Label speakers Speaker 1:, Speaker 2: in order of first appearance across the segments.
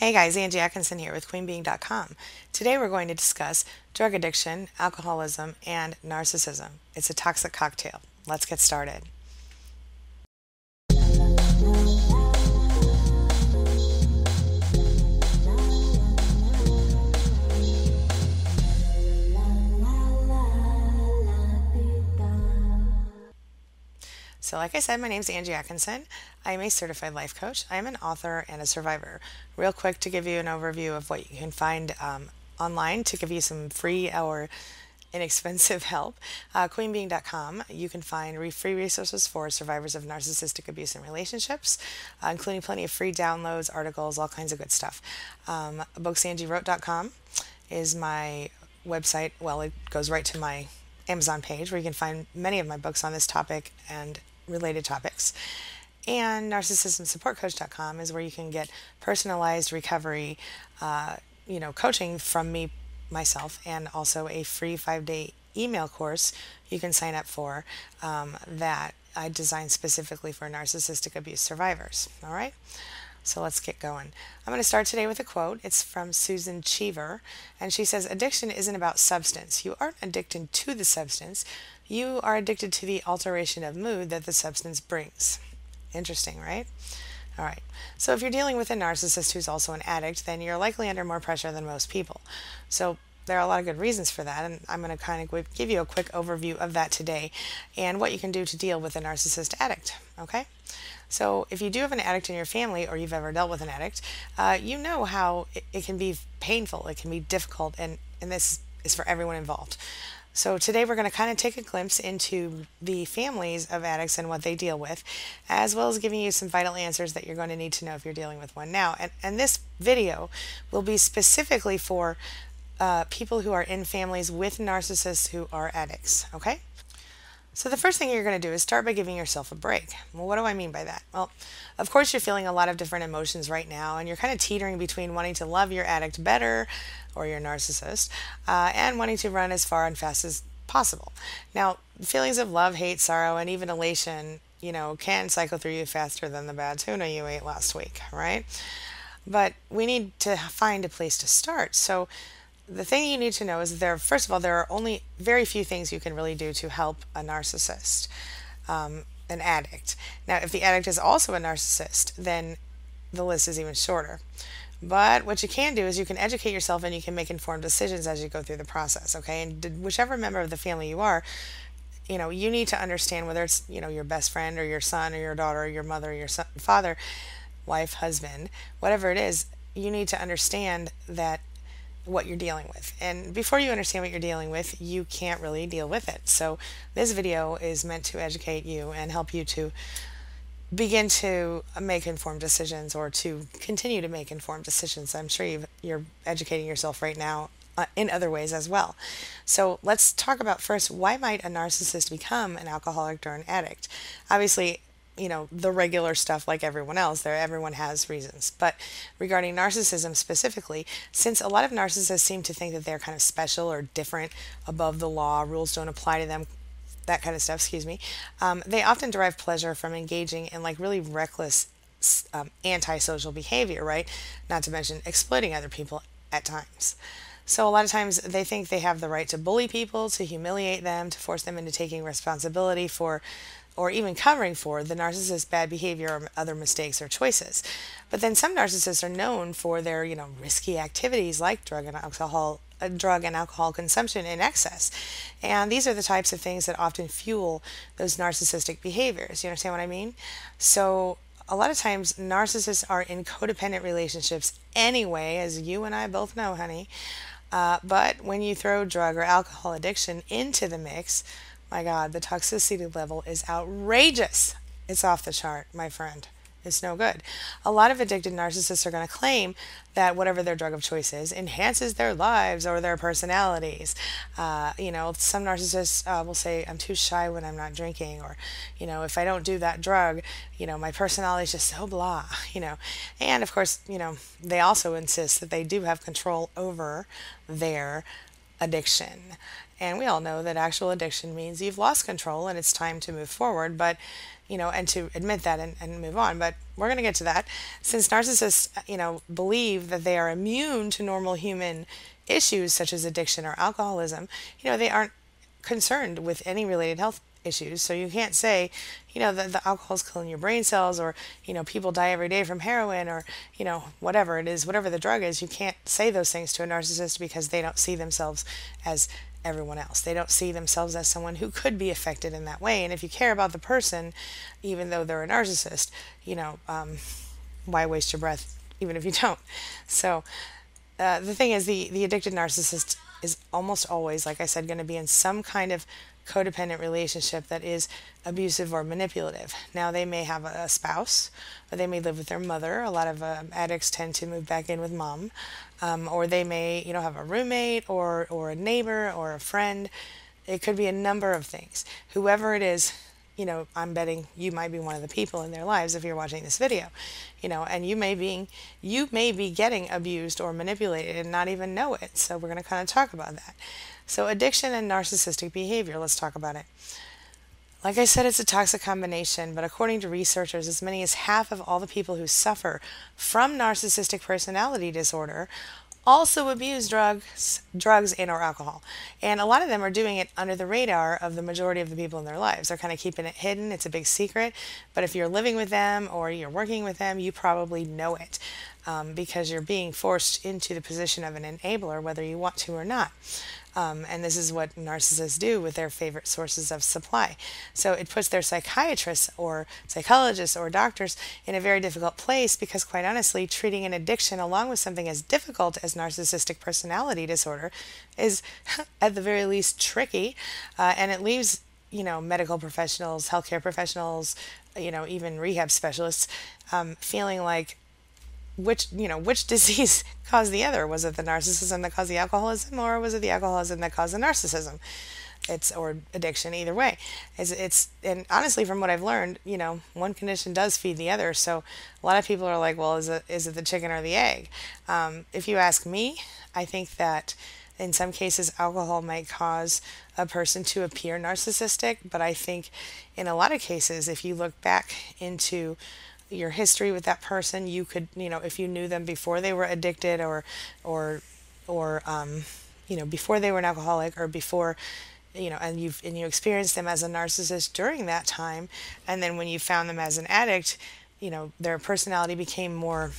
Speaker 1: Hey guys, Angie Atkinson here with QueenBeing.com. Today we're going to discuss drug addiction, alcoholism, and narcissism. It's a toxic cocktail. Let's get started. So, like I said, my name is Angie Atkinson. I am a certified life coach. I am an author and a survivor. Real quick to give you an overview of what you can find um, online to give you some free or inexpensive help. Uh, queenbeing.com, you can find free resources for survivors of narcissistic abuse and relationships, uh, including plenty of free downloads, articles, all kinds of good stuff. Um, booksangiewrote.com is my website. Well, it goes right to my Amazon page where you can find many of my books on this topic and related topics. And narcissismsupportcoach.com is where you can get personalized recovery, uh, you know, coaching from me myself, and also a free five-day email course you can sign up for um, that I designed specifically for narcissistic abuse survivors. All right. So let's get going. I'm going to start today with a quote. It's from Susan Cheever, and she says, Addiction isn't about substance. You aren't addicted to the substance, you are addicted to the alteration of mood that the substance brings. Interesting, right? All right. So if you're dealing with a narcissist who's also an addict, then you're likely under more pressure than most people. So there are a lot of good reasons for that, and I'm going to kind of give you a quick overview of that today and what you can do to deal with a narcissist addict. Okay? So, if you do have an addict in your family or you've ever dealt with an addict, uh, you know how it, it, can be painful, it can be difficult, and, and this is for everyone involved. So, today we're going to kind of take a glimpse into the families of addicts and what they deal with, as well as giving you some vital answers that you're going to need to know if you're dealing with one now. And, and this video will be specifically for uh, people who are in families with narcissists who are addicts, okay? So the first thing you're going to do is start by giving yourself a break. Well, what do I mean by that? Well, of course you're feeling a lot of different emotions right now, and you're kind of teetering between wanting to love your addict better or your narcissist, uh, and wanting to run as far and fast as possible. Now, feelings of love, hate, sorrow, and even elation, you know, can cycle through you faster than the bad tuna you ate last week, right? But we need to find a place to start. So the thing you need to know is there, first of all, there are only very few things you can really do to help a narcissist, um, an addict. Now, if the addict is also a narcissist, then the list is even shorter. But what you can do is you can educate yourself and you can make informed decisions as you go through the process, okay? And whichever member of the family you are, you know, you need to understand whether it's, you know, your best friend or your son or your daughter or your mother or your son, father, wife, husband, whatever it is, you need to understand that what you're dealing with. And before you understand what you're dealing with, you can't really deal with it. So this video is meant to educate you and help you to begin to make informed decisions or to continue to make informed decisions. I'm sure you are educating yourself right now uh, in other ways as well. So let's talk about first why might a narcissist become an alcoholic or an addict? Obviously, you know the regular stuff like everyone else there everyone has reasons. But regarding narcissism specifically since a lot of narcissists seem to think that they're kind of special or different above the law rules don't apply to them that kind of stuff excuse me um, they often derive pleasure from engaging in like really reckless um, antisocial behavior right? Not to mention exploiting other people at times. So a lot of times they think they have the right to bully people, to humiliate them, to force them into taking responsibility for or even covering for the narcissist's bad behavior or other mistakes or choices. But then some narcissists are known for their, you know, risky activities like drug and alcohol uh, drug and alcohol consumption in excess. And these are the types of things that often fuel those narcissistic behaviors. You understand what I mean? So a lot of times narcissists are in codependent relationships anyway, as you and I both know, honey. Uh, but when you throw drug or alcohol addiction into the mix, my God, the toxicity level is outrageous. It's off the chart, my friend. It's no good. A lot of addicted narcissists are going to claim that whatever their drug of choice is enhances their lives or their personalities. Uh, you know, some narcissists uh, will say, I'm too shy when I'm not drinking, or, you know, if I don't do that drug, you know, my personality is just so blah, you know. And of course, you know, they also insist that they do have control over their addiction And we all know that actual addiction means you've lost control and it's time to move forward. But you know, and to admit that and, and move on. But we're going to get to that. Since narcissists, you know, believe that they are immune to normal human issues such as addiction or alcoholism, you know, they aren't concerned with any related health issues. So you can't say, you know, that the alcohol is killing your brain cells or, you know, people die every day from heroin or, you know, whatever it is, whatever the drug is. You can't say those things to a narcissist because they don't see themselves as everyone else. They don't see themselves as someone who could be affected in that way. And if you care about the person, even though they're a narcissist, you know, um, why waste your breath even if you don't? So uh, the thing is, the, the addicted narcissist is almost always, like I said, going to be in some kind of codependent relationship that is abusive or manipulative. Now, they may have a spouse, or they may live with their mother. A lot of um, addicts tend to move back in with mom, um, or they may, you know, have a roommate or or a neighbor or a friend. It could be a number of things. Whoever it is, you know, I'm betting you might be one of the people in their lives if you're watching this video, you know, and you may be you may be getting abused or manipulated and not even know it. So we're going to kind of talk about that. So, addiction and narcissistic behavior, let's talk about it. Like I said, it's a toxic combination, but according to researchers, as many as half of all the people who suffer from narcissistic personality disorder also abuse drugs, drugs and or alcohol. And a lot of them are doing it under the radar of the majority of the people in their lives. They're kind of keeping it hidden. It's a big secret. But if you're living with them or you're working with them, you probably know it um, because you're being forced into the position of an enabler, whether you want to or not. Um, and this is what narcissists do with their favorite sources of supply. So it puts their psychiatrists or psychologists or doctors in a very difficult place because, quite honestly, treating an addiction along with something as difficult as narcissistic personality disorder is, at the very least, tricky. Uh, and it leaves you know, medical professionals, healthcare professionals, you know, even rehab specialists, um, feeling like which you know which disease caused the other? Was it the narcissism that caused the alcoholism or was it the alcoholism that caused the narcissism? It's or addiction either way. It's, it's and honestly from what i've learned you know one condition does feed the other. So a lot of people are like well is it is it the chicken or the egg? Um, if you ask me i think that in some cases alcohol might cause a person to appear narcissistic. But i think in a lot of cases if you look back into your history with that person. You could, you know, if you knew them before they were addicted or, or, or, um, you know, before they were an alcoholic or before, you know, and you've and you experienced them as a narcissist during that time, and then when you found them as an addict, you know, their personality became more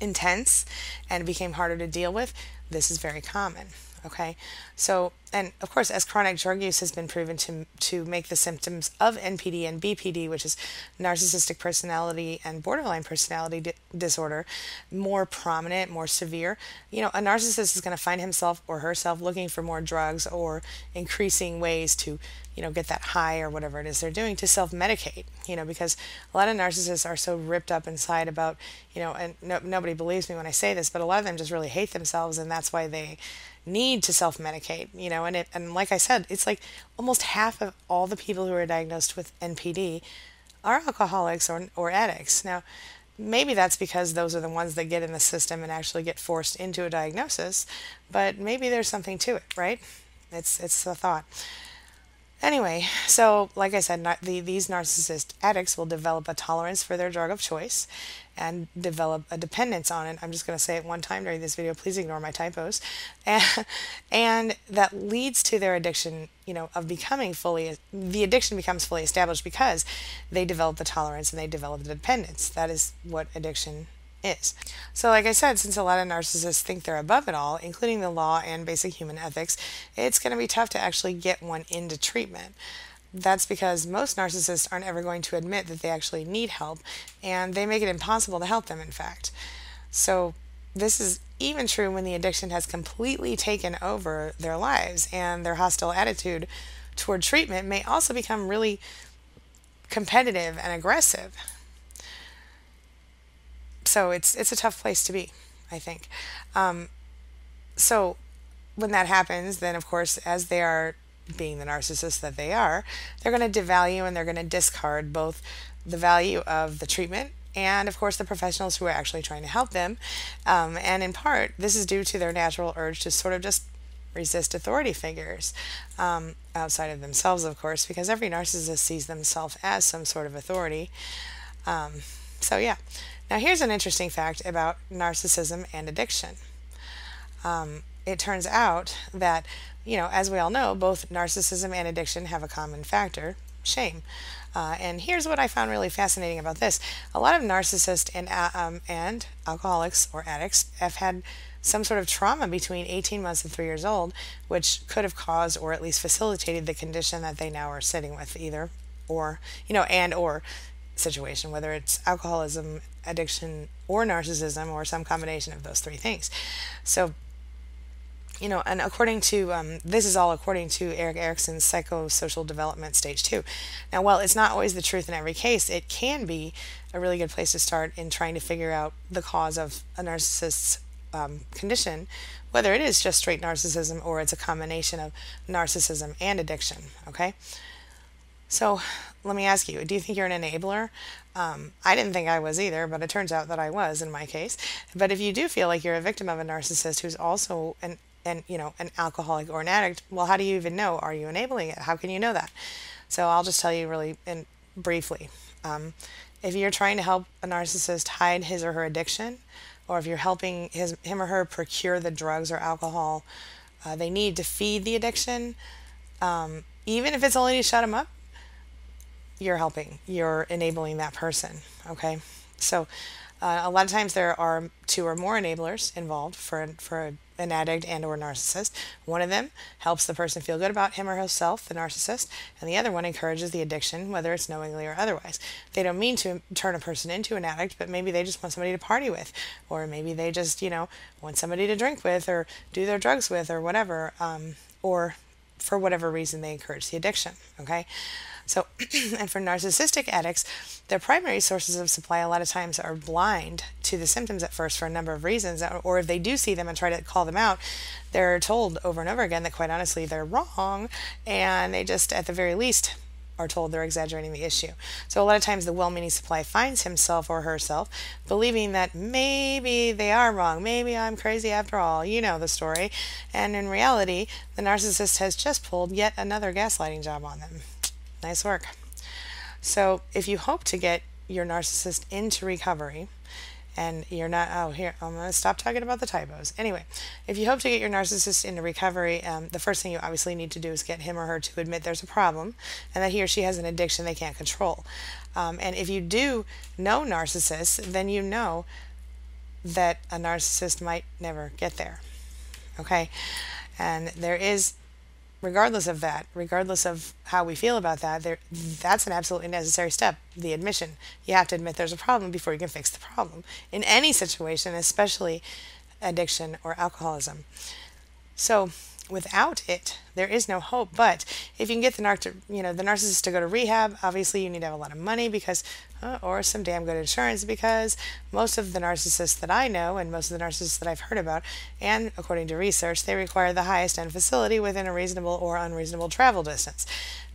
Speaker 1: intense and became harder to deal with. This is very common. Okay, so and of course, as chronic drug use has been proven to to make the symptoms of NPD and BPD, which is narcissistic personality and borderline personality di- disorder, more prominent, more severe, you know, a narcissist is going to find himself or herself looking for more drugs or increasing ways to you know, get that high or whatever it is they're doing to self medicate, you know, because a lot of narcissists are so ripped up inside about, you know, and no, nobody believes me when I say this, but a lot of them just really hate themselves and that's why they need to self medicate, you know, and it, and like I said, it's like almost half of all the people who are diagnosed with NPD are alcoholics or, or addicts. Now, maybe that's because those are the ones that get in the system and actually get forced into a diagnosis, but maybe there's something to it, right? It's, it's a thought. Anyway, so like I said, the, these narcissist addicts will develop a tolerance for their drug of choice and develop a dependence on it. I'm just going to say it one time during this video. Please ignore my typos. And, and that leads to their addiction, you know, of becoming fully, the addiction becomes fully established because they develop the tolerance and they develop the dependence. That is what addiction is. So, like I said, since a lot of narcissists think they're above it all, including the law and basic human ethics, it's going to be tough to actually get one into treatment. That's because most narcissists aren't ever going to admit that they actually need help, and they make it impossible to help them, in fact. So, this is even true when the addiction has completely taken over their lives, and their hostile attitude toward treatment may also become really competitive and aggressive so it's it's a tough place to be, I think. Um, so when that happens, then of course, as they are being the narcissists that they are, they're going to devalue and they're going to discard both the value of the treatment and of course the professionals who are actually trying to help them. Um, and in part, this is due to their natural urge to sort of just resist authority figures um, outside of themselves, of course, because every narcissist sees themselves as some sort of authority. Um, so, yeah. Now, here's an interesting fact about narcissism and addiction. Um, it turns out that, you know, as we all know, both narcissism and addiction have a common factor shame. Uh, and here's what I found really fascinating about this a lot of narcissists and, uh, um, and alcoholics or addicts have had some sort of trauma between 18 months and 3 years old, which could have caused or at least facilitated the condition that they now are sitting with, either or, you know, and or situation, whether it's alcoholism, addiction, or narcissism, or some combination of those three things. So, you know, and according to um, this is all according to Erik Erikson's psychosocial development stage two. Now, while it's not always the truth in every case, it can be a really good place to start in trying to figure out the cause of a narcissist's um, condition, whether it is just straight narcissism or it's a combination of narcissism and addiction. Okay. So let me ask you do you think you're an enabler? Um, I didn't think I was either, but it turns out that I was in my case. But if you do feel like you're a victim of a narcissist who's also an and you know an alcoholic or an addict, well, how do you even know? Are you enabling it? How can you know that? So I'll just tell you really in briefly. Um, if you're trying to help a narcissist hide his or her addiction, or if you're helping his, him or her procure the drugs or alcohol uh, they need to feed the addiction, um, even if it's only to shut them up, you're helping. You're enabling that person. Okay, so uh, a lot of times there are two or more enablers involved for for an addict and or narcissist. One of them helps the person feel good about him or herself, the narcissist, and the other one encourages the addiction, whether it's knowingly or otherwise. They don't mean to turn a person into an addict, but maybe they just want somebody to party with, or maybe they just you know want somebody to drink with or do their drugs with or whatever, um, or for whatever reason they encourage the addiction. Okay. So, and for narcissistic addicts, their primary sources of supply a lot of times are blind to the symptoms at first for a number of reasons, or if they do see them and try to call them out, they're told over and over again that quite honestly they're wrong, and they just, at the very least, are told they're exaggerating the issue. So a lot of times the well-meaning supply finds himself or herself believing that maybe they are wrong, maybe I'm crazy after all. You know the story. And in reality, the narcissist has just pulled yet another gaslighting job on them. Nice work. So, if you hope to get your narcissist into recovery, and you're not, oh, here, I'm going to stop talking about the typos. Anyway, if you hope to get your narcissist into recovery, um, the first thing you obviously need to do is get him or her to admit there's a problem and that he or she has an addiction they can't control. Um, and if you do know narcissists, then you know that a narcissist might never get there. Okay? And there is regardless of that, regardless of how we feel about that, there, that's an absolutely necessary step. The admission. You have to admit there's a problem before you can fix the problem in any situation, especially addiction or alcoholism. So, without it, there is no hope. But if you can get the nar- you know the narcissist to go to rehab, obviously you need to have a lot of money because, or some damn good insurance because most of the narcissists that I know and most of the narcissists that I've heard about, and according to research, they require the highest end facility within a reasonable or unreasonable travel distance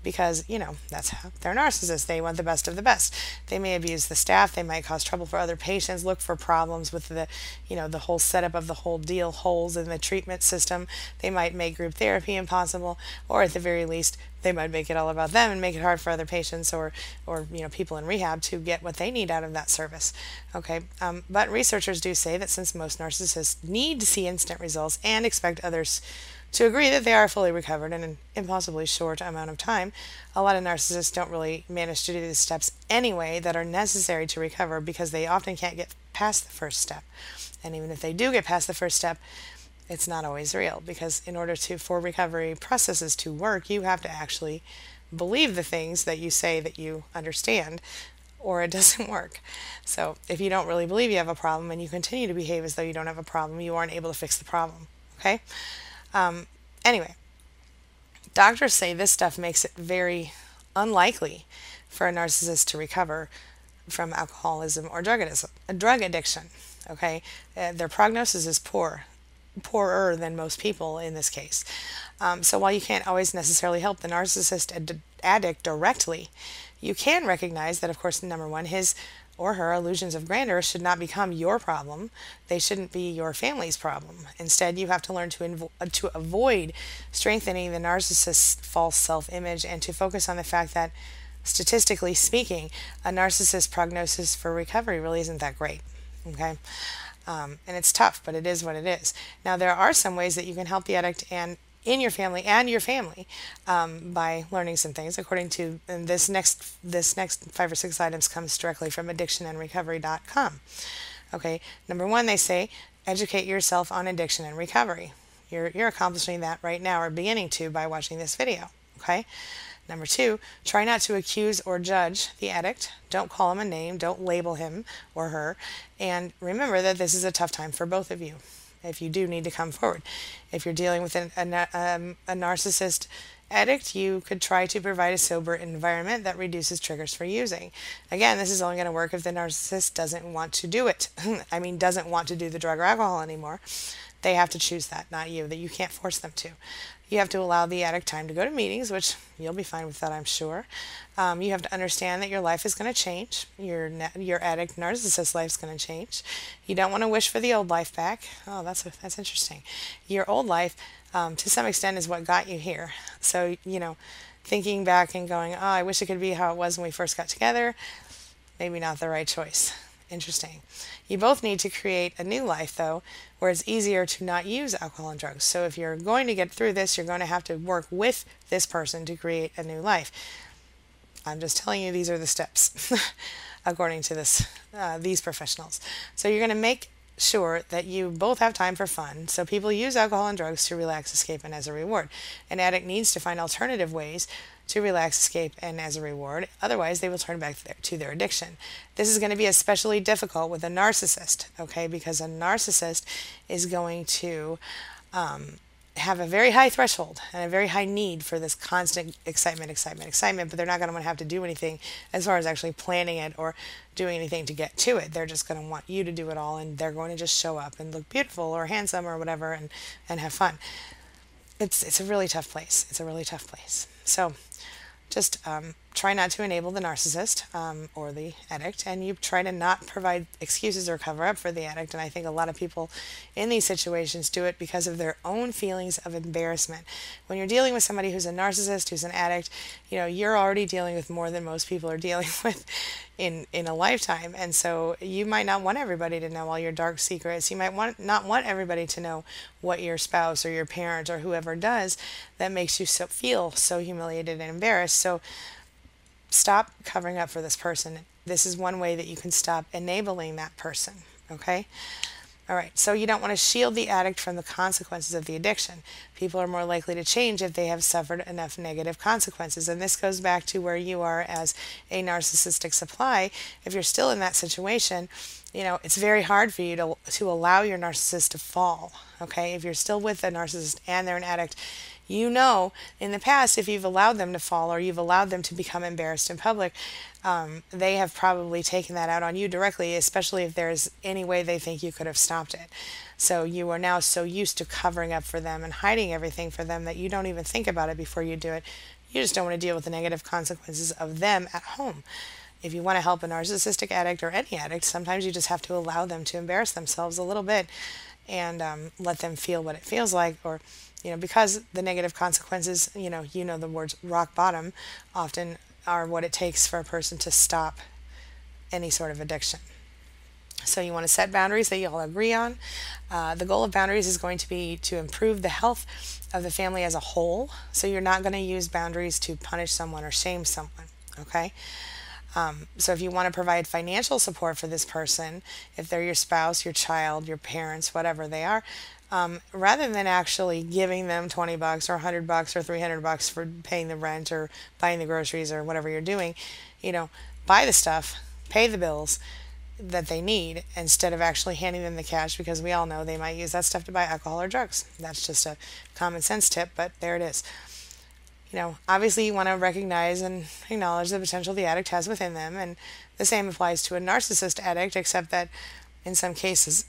Speaker 1: because you know that's how they're narcissists. They want the best of the best. They may abuse the staff. They might cause trouble for other patients look for problems with the you know the whole setup of the whole deal holes in the treatment system. They might make group therapy impossible or at the very least they might make it all about them and make it hard for other patients or or you know people in rehab to get what they need out of that service. Okay um, but researchers do say that since most narcissists need to see instant results and expect others to agree that they are fully recovered in an impossibly short amount of time. A lot of narcissists don't really manage to do the steps anyway that are necessary to recover because they often can't get past the first step. And even if they do get past the first step, it's not always real because in order to for recovery processes to work, you have to actually believe the things that you say that you understand or it doesn't work. So, if you don't really believe you have a problem and you continue to behave as though you don't have a problem, you aren't able to fix the problem. Okay? Um, anyway, doctors say this stuff makes it very unlikely for a narcissist to recover from alcoholism or drug. Drug addiction okay, uh, their prognosis is poor, poorer than most people in this case. Um, so while you can't always necessarily help the narcissist ad- addict directly, you can recognize that, of course, number one, his or her illusions of grandeur should not become your problem. They shouldn't be your family's problem. Instead, you have to learn to, invo- uh, to avoid strengthening the narcissist's false self image and to focus on the fact that, statistically speaking, a narcissist's prognosis for recovery really isn't that great. Okay? Um, and it's tough, but it is what it is. Now, there are some ways that you can help the addict and in your family and your family um, by learning some things. According to and this next this next five or six items comes directly from addictionandrecovery.com. Okay, number one, they say educate yourself on addiction and recovery. You're you're accomplishing that right now or beginning to by watching this video. Okay. Number two, try not to accuse or judge the addict. Don't call him a name, don't label him or her, and remember that this is a tough time for both of you if you do need to come forward. If you're dealing with an, a, um, a narcissist addict, you could try to provide a sober environment that reduces triggers for using. Again, this is only going to work if the narcissist doesn't want to do it. I mean, doesn't want to do the drug or alcohol anymore. They have to choose that, not you, that you can't force them to. You have to allow the addict time to go to meetings, which you'll be fine with that, I'm sure. Um, you have to understand that your life is going to change. Your your addict narcissist life is going to change. You don't want to wish for the old life back. Oh, that's that's interesting. Your old life, um, to some extent, is what got you here. So you know, thinking back and going, oh, I wish it could be how it was when we first got together. Maybe not the right choice. Interesting. You both need to create a new life, though, where it's easier to not use alcohol and drugs. So if you're going to get through this, you're going to have to work with this person to create a new life. I'm just telling you these are the steps, according to this uh, these professionals. So you're going to make sure that you both have time for fun. So people use alcohol and drugs to relax, escape, and as a reward. An addict needs to find alternative ways to relax, escape, and as a reward. Otherwise, they will turn back to their addiction. This is going to be especially difficult with a narcissist, okay? Because a narcissist is going to um, have a very high threshold and a very high need for this constant excitement, excitement, excitement, but they're not going to have to do anything as far as actually planning it or doing anything to get to it. They're just going to want you to do it all and they're going to just show up and look beautiful or handsome or whatever and, and have fun. It's, it's a really tough place. It's a really tough place. So, just um, try not to enable the narcissist um, or the addict, and you try to not provide excuses or cover up for the addict. And I think a lot of people in these situations do it because of their own feelings of embarrassment. When you're dealing with somebody who's a narcissist, who's an addict, you know, you're already dealing with more than most people are dealing with in in a lifetime and so you might not want everybody to know all your dark secrets you might want not want everybody to know what your spouse or your parent or whoever does that makes you so feel so humiliated and embarrassed so stop covering up for this person this is one way that you can stop enabling that person okay all right, so you don't want to shield the addict from the consequences of the addiction. People are more likely to change if they have suffered enough negative consequences. And this goes back to where you are as a narcissistic supply. If you're still in that situation, you know, it's very hard for you to, to allow your narcissist to fall. Okay, if you're still with a narcissist and they're an addict, you know in the past if you've allowed them to fall or you've allowed them to become embarrassed in public um, they have probably taken that out on you directly especially if there's any way they think you could have stopped it. So you are now so used to covering up for them and hiding everything for them that you don't even think about it before you do it. You just don't want to deal with the negative consequences of them at home. If you want to help a narcissistic addict or any addict sometimes you just have to allow them to embarrass themselves a little bit and um, let them feel what it feels like or you know, because the negative consequences, you know, you know the words rock bottom often are what it takes for a person to stop any sort of addiction. So you want to set boundaries that you all agree on. Uh, the goal of boundaries is going to be to improve the health of the family as a whole. So you're not going to use boundaries to punish someone or shame someone. Okay. Um, so if you want to provide financial support for this person, if they're your spouse, your child, your parents, whatever they are, um, rather than actually giving them 20 bucks or 100 bucks or 300 bucks for paying the rent or buying the groceries or whatever you're doing, you know, buy the stuff, pay the bills that they need instead of actually handing them the cash because we all know they might use that stuff to buy alcohol or drugs. That's just a common sense tip, but there it is. You know, obviously you want to recognize and acknowledge the potential the addict has within them, and the same applies to a narcissist addict, except that in some cases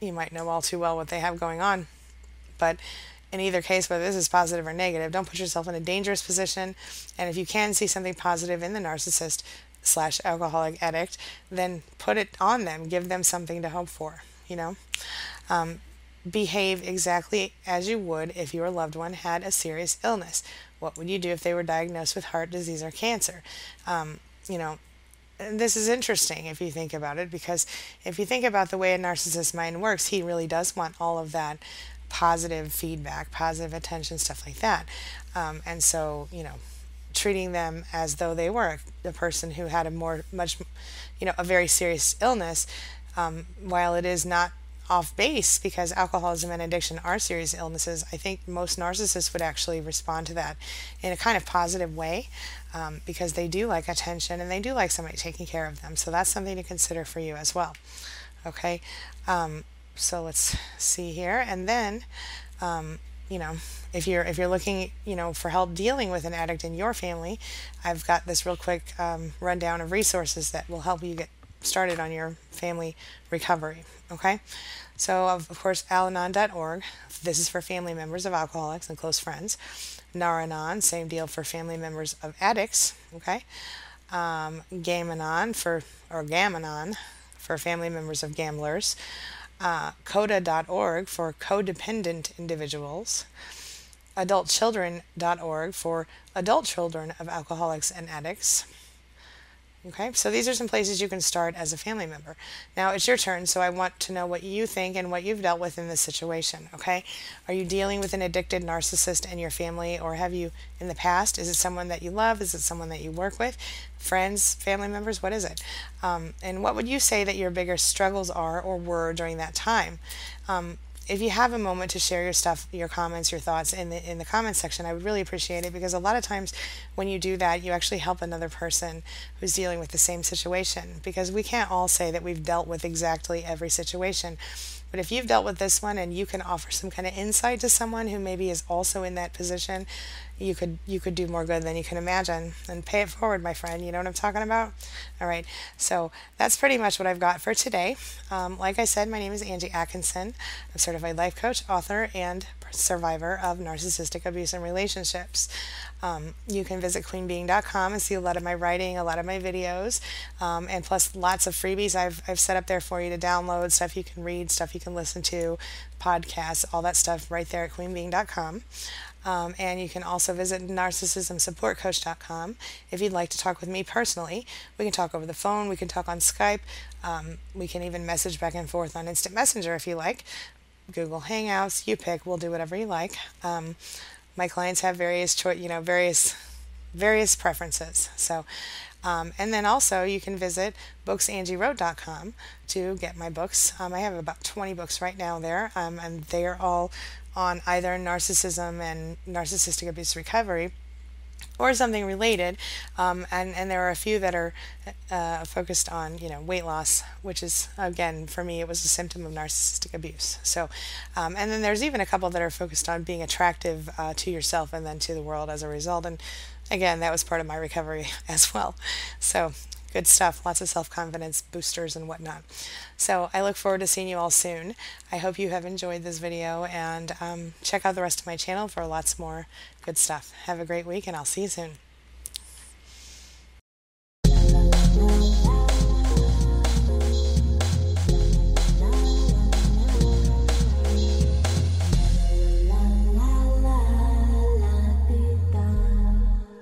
Speaker 1: you might know all too well what they have going on. But in either case, whether this is positive or negative, don't put yourself in a dangerous position. And if you can see something positive in the narcissist, slash alcoholic addict, then put it on them. Give them something to hope for, you know? Um, behave exactly as you would if your loved one had a serious illness. What would you do if they were diagnosed with heart disease or cancer? Um, you know, this is interesting if you think about it because if you think about the way a narcissist's mind works, he really does want all of that positive feedback, positive attention, stuff like that. Um, and so, you know, treating them as though they were a person who had a more, much, you know, a very serious illness, um, while it is not off base because alcoholism and addiction are serious illnesses, I think most narcissists would actually respond to that in a kind of positive way um, because they do like attention and they do like somebody taking care of them. So that's something to consider for you as well. Okay, um, so let's see here, and then. Um, you know, if you're if you're looking, you know, for help dealing with an addict in your family, I've got this real quick um, rundown of resources that will help you get started on your family recovery. Okay, so of, of course, Al-Anon.org. This is for family members of alcoholics and close friends. Nar-Anon, same deal for family members of addicts. Okay, um, Gam-Anon for or Gam-Anon for family members of gamblers. Uh, CODA.org for codependent individuals. AdultChildren.org for adult children of alcoholics and addicts. Okay, so these are some places you can start as a family member. Now it's your turn, so I want to know what you think and what you've dealt with in this situation. Okay, are you dealing with an addicted narcissist in your family, or have you in the past? Is it someone that you love? Is it someone that you work with? Friends, family members? What is it? Um, and what would you say that your biggest struggles are or were during that time? Um, if you have a moment to share your stuff, your comments, your thoughts in the in the comments section, I would really appreciate it because a lot of times when you do that, you actually help another person who's dealing with the same situation because we can't all say that we've dealt with exactly every situation. But if you've dealt with this one and you can offer some kind of insight to someone who maybe is also in that position, you could you could do more good than you can imagine. And pay it forward, my friend. You know what I'm talking about? All right. So that's pretty much what I've got for today. Um, like I said, my name is Angie Atkinson. I'm certified life coach, author, and survivor of narcissistic abuse and relationships. Um, you can visit queenbeing.com and see a lot of my writing, a lot of my videos, um, and plus lots of freebies I've, I've set up there for you to download, stuff you can read, stuff you can listen to, podcasts, all that stuff right there at queenbeing.com. Um, and you can also visit narcissismsupportcoach.com if you'd like to talk with me personally. We can talk over the phone, we can talk on Skype, um, we can even message back and forth on Instant Messenger if you like. Google Hangouts, you pick, we'll do whatever you like. Um, my clients have various choice, you know, various various preferences. So, um, and then also you can visit booksangiewrote.com to get my books. Um, I have about 20 books right now there, um, and they are all on either narcissism and narcissistic abuse recovery or something related. Um, and, and there are a few that are uh, focused on, you know, weight loss, which is, again, for me, it was a symptom of narcissistic abuse. So, um, and then there's even a couple that are focused on being attractive uh, to yourself and then to the world as a result. And again, that was part of my recovery as well. So, good stuff. Lots of self confidence boosters and whatnot. So I look forward to seeing you all soon. I hope you have enjoyed this video and um, check out the rest of my channel for lots more good stuff. Have a great week and I'll see you soon.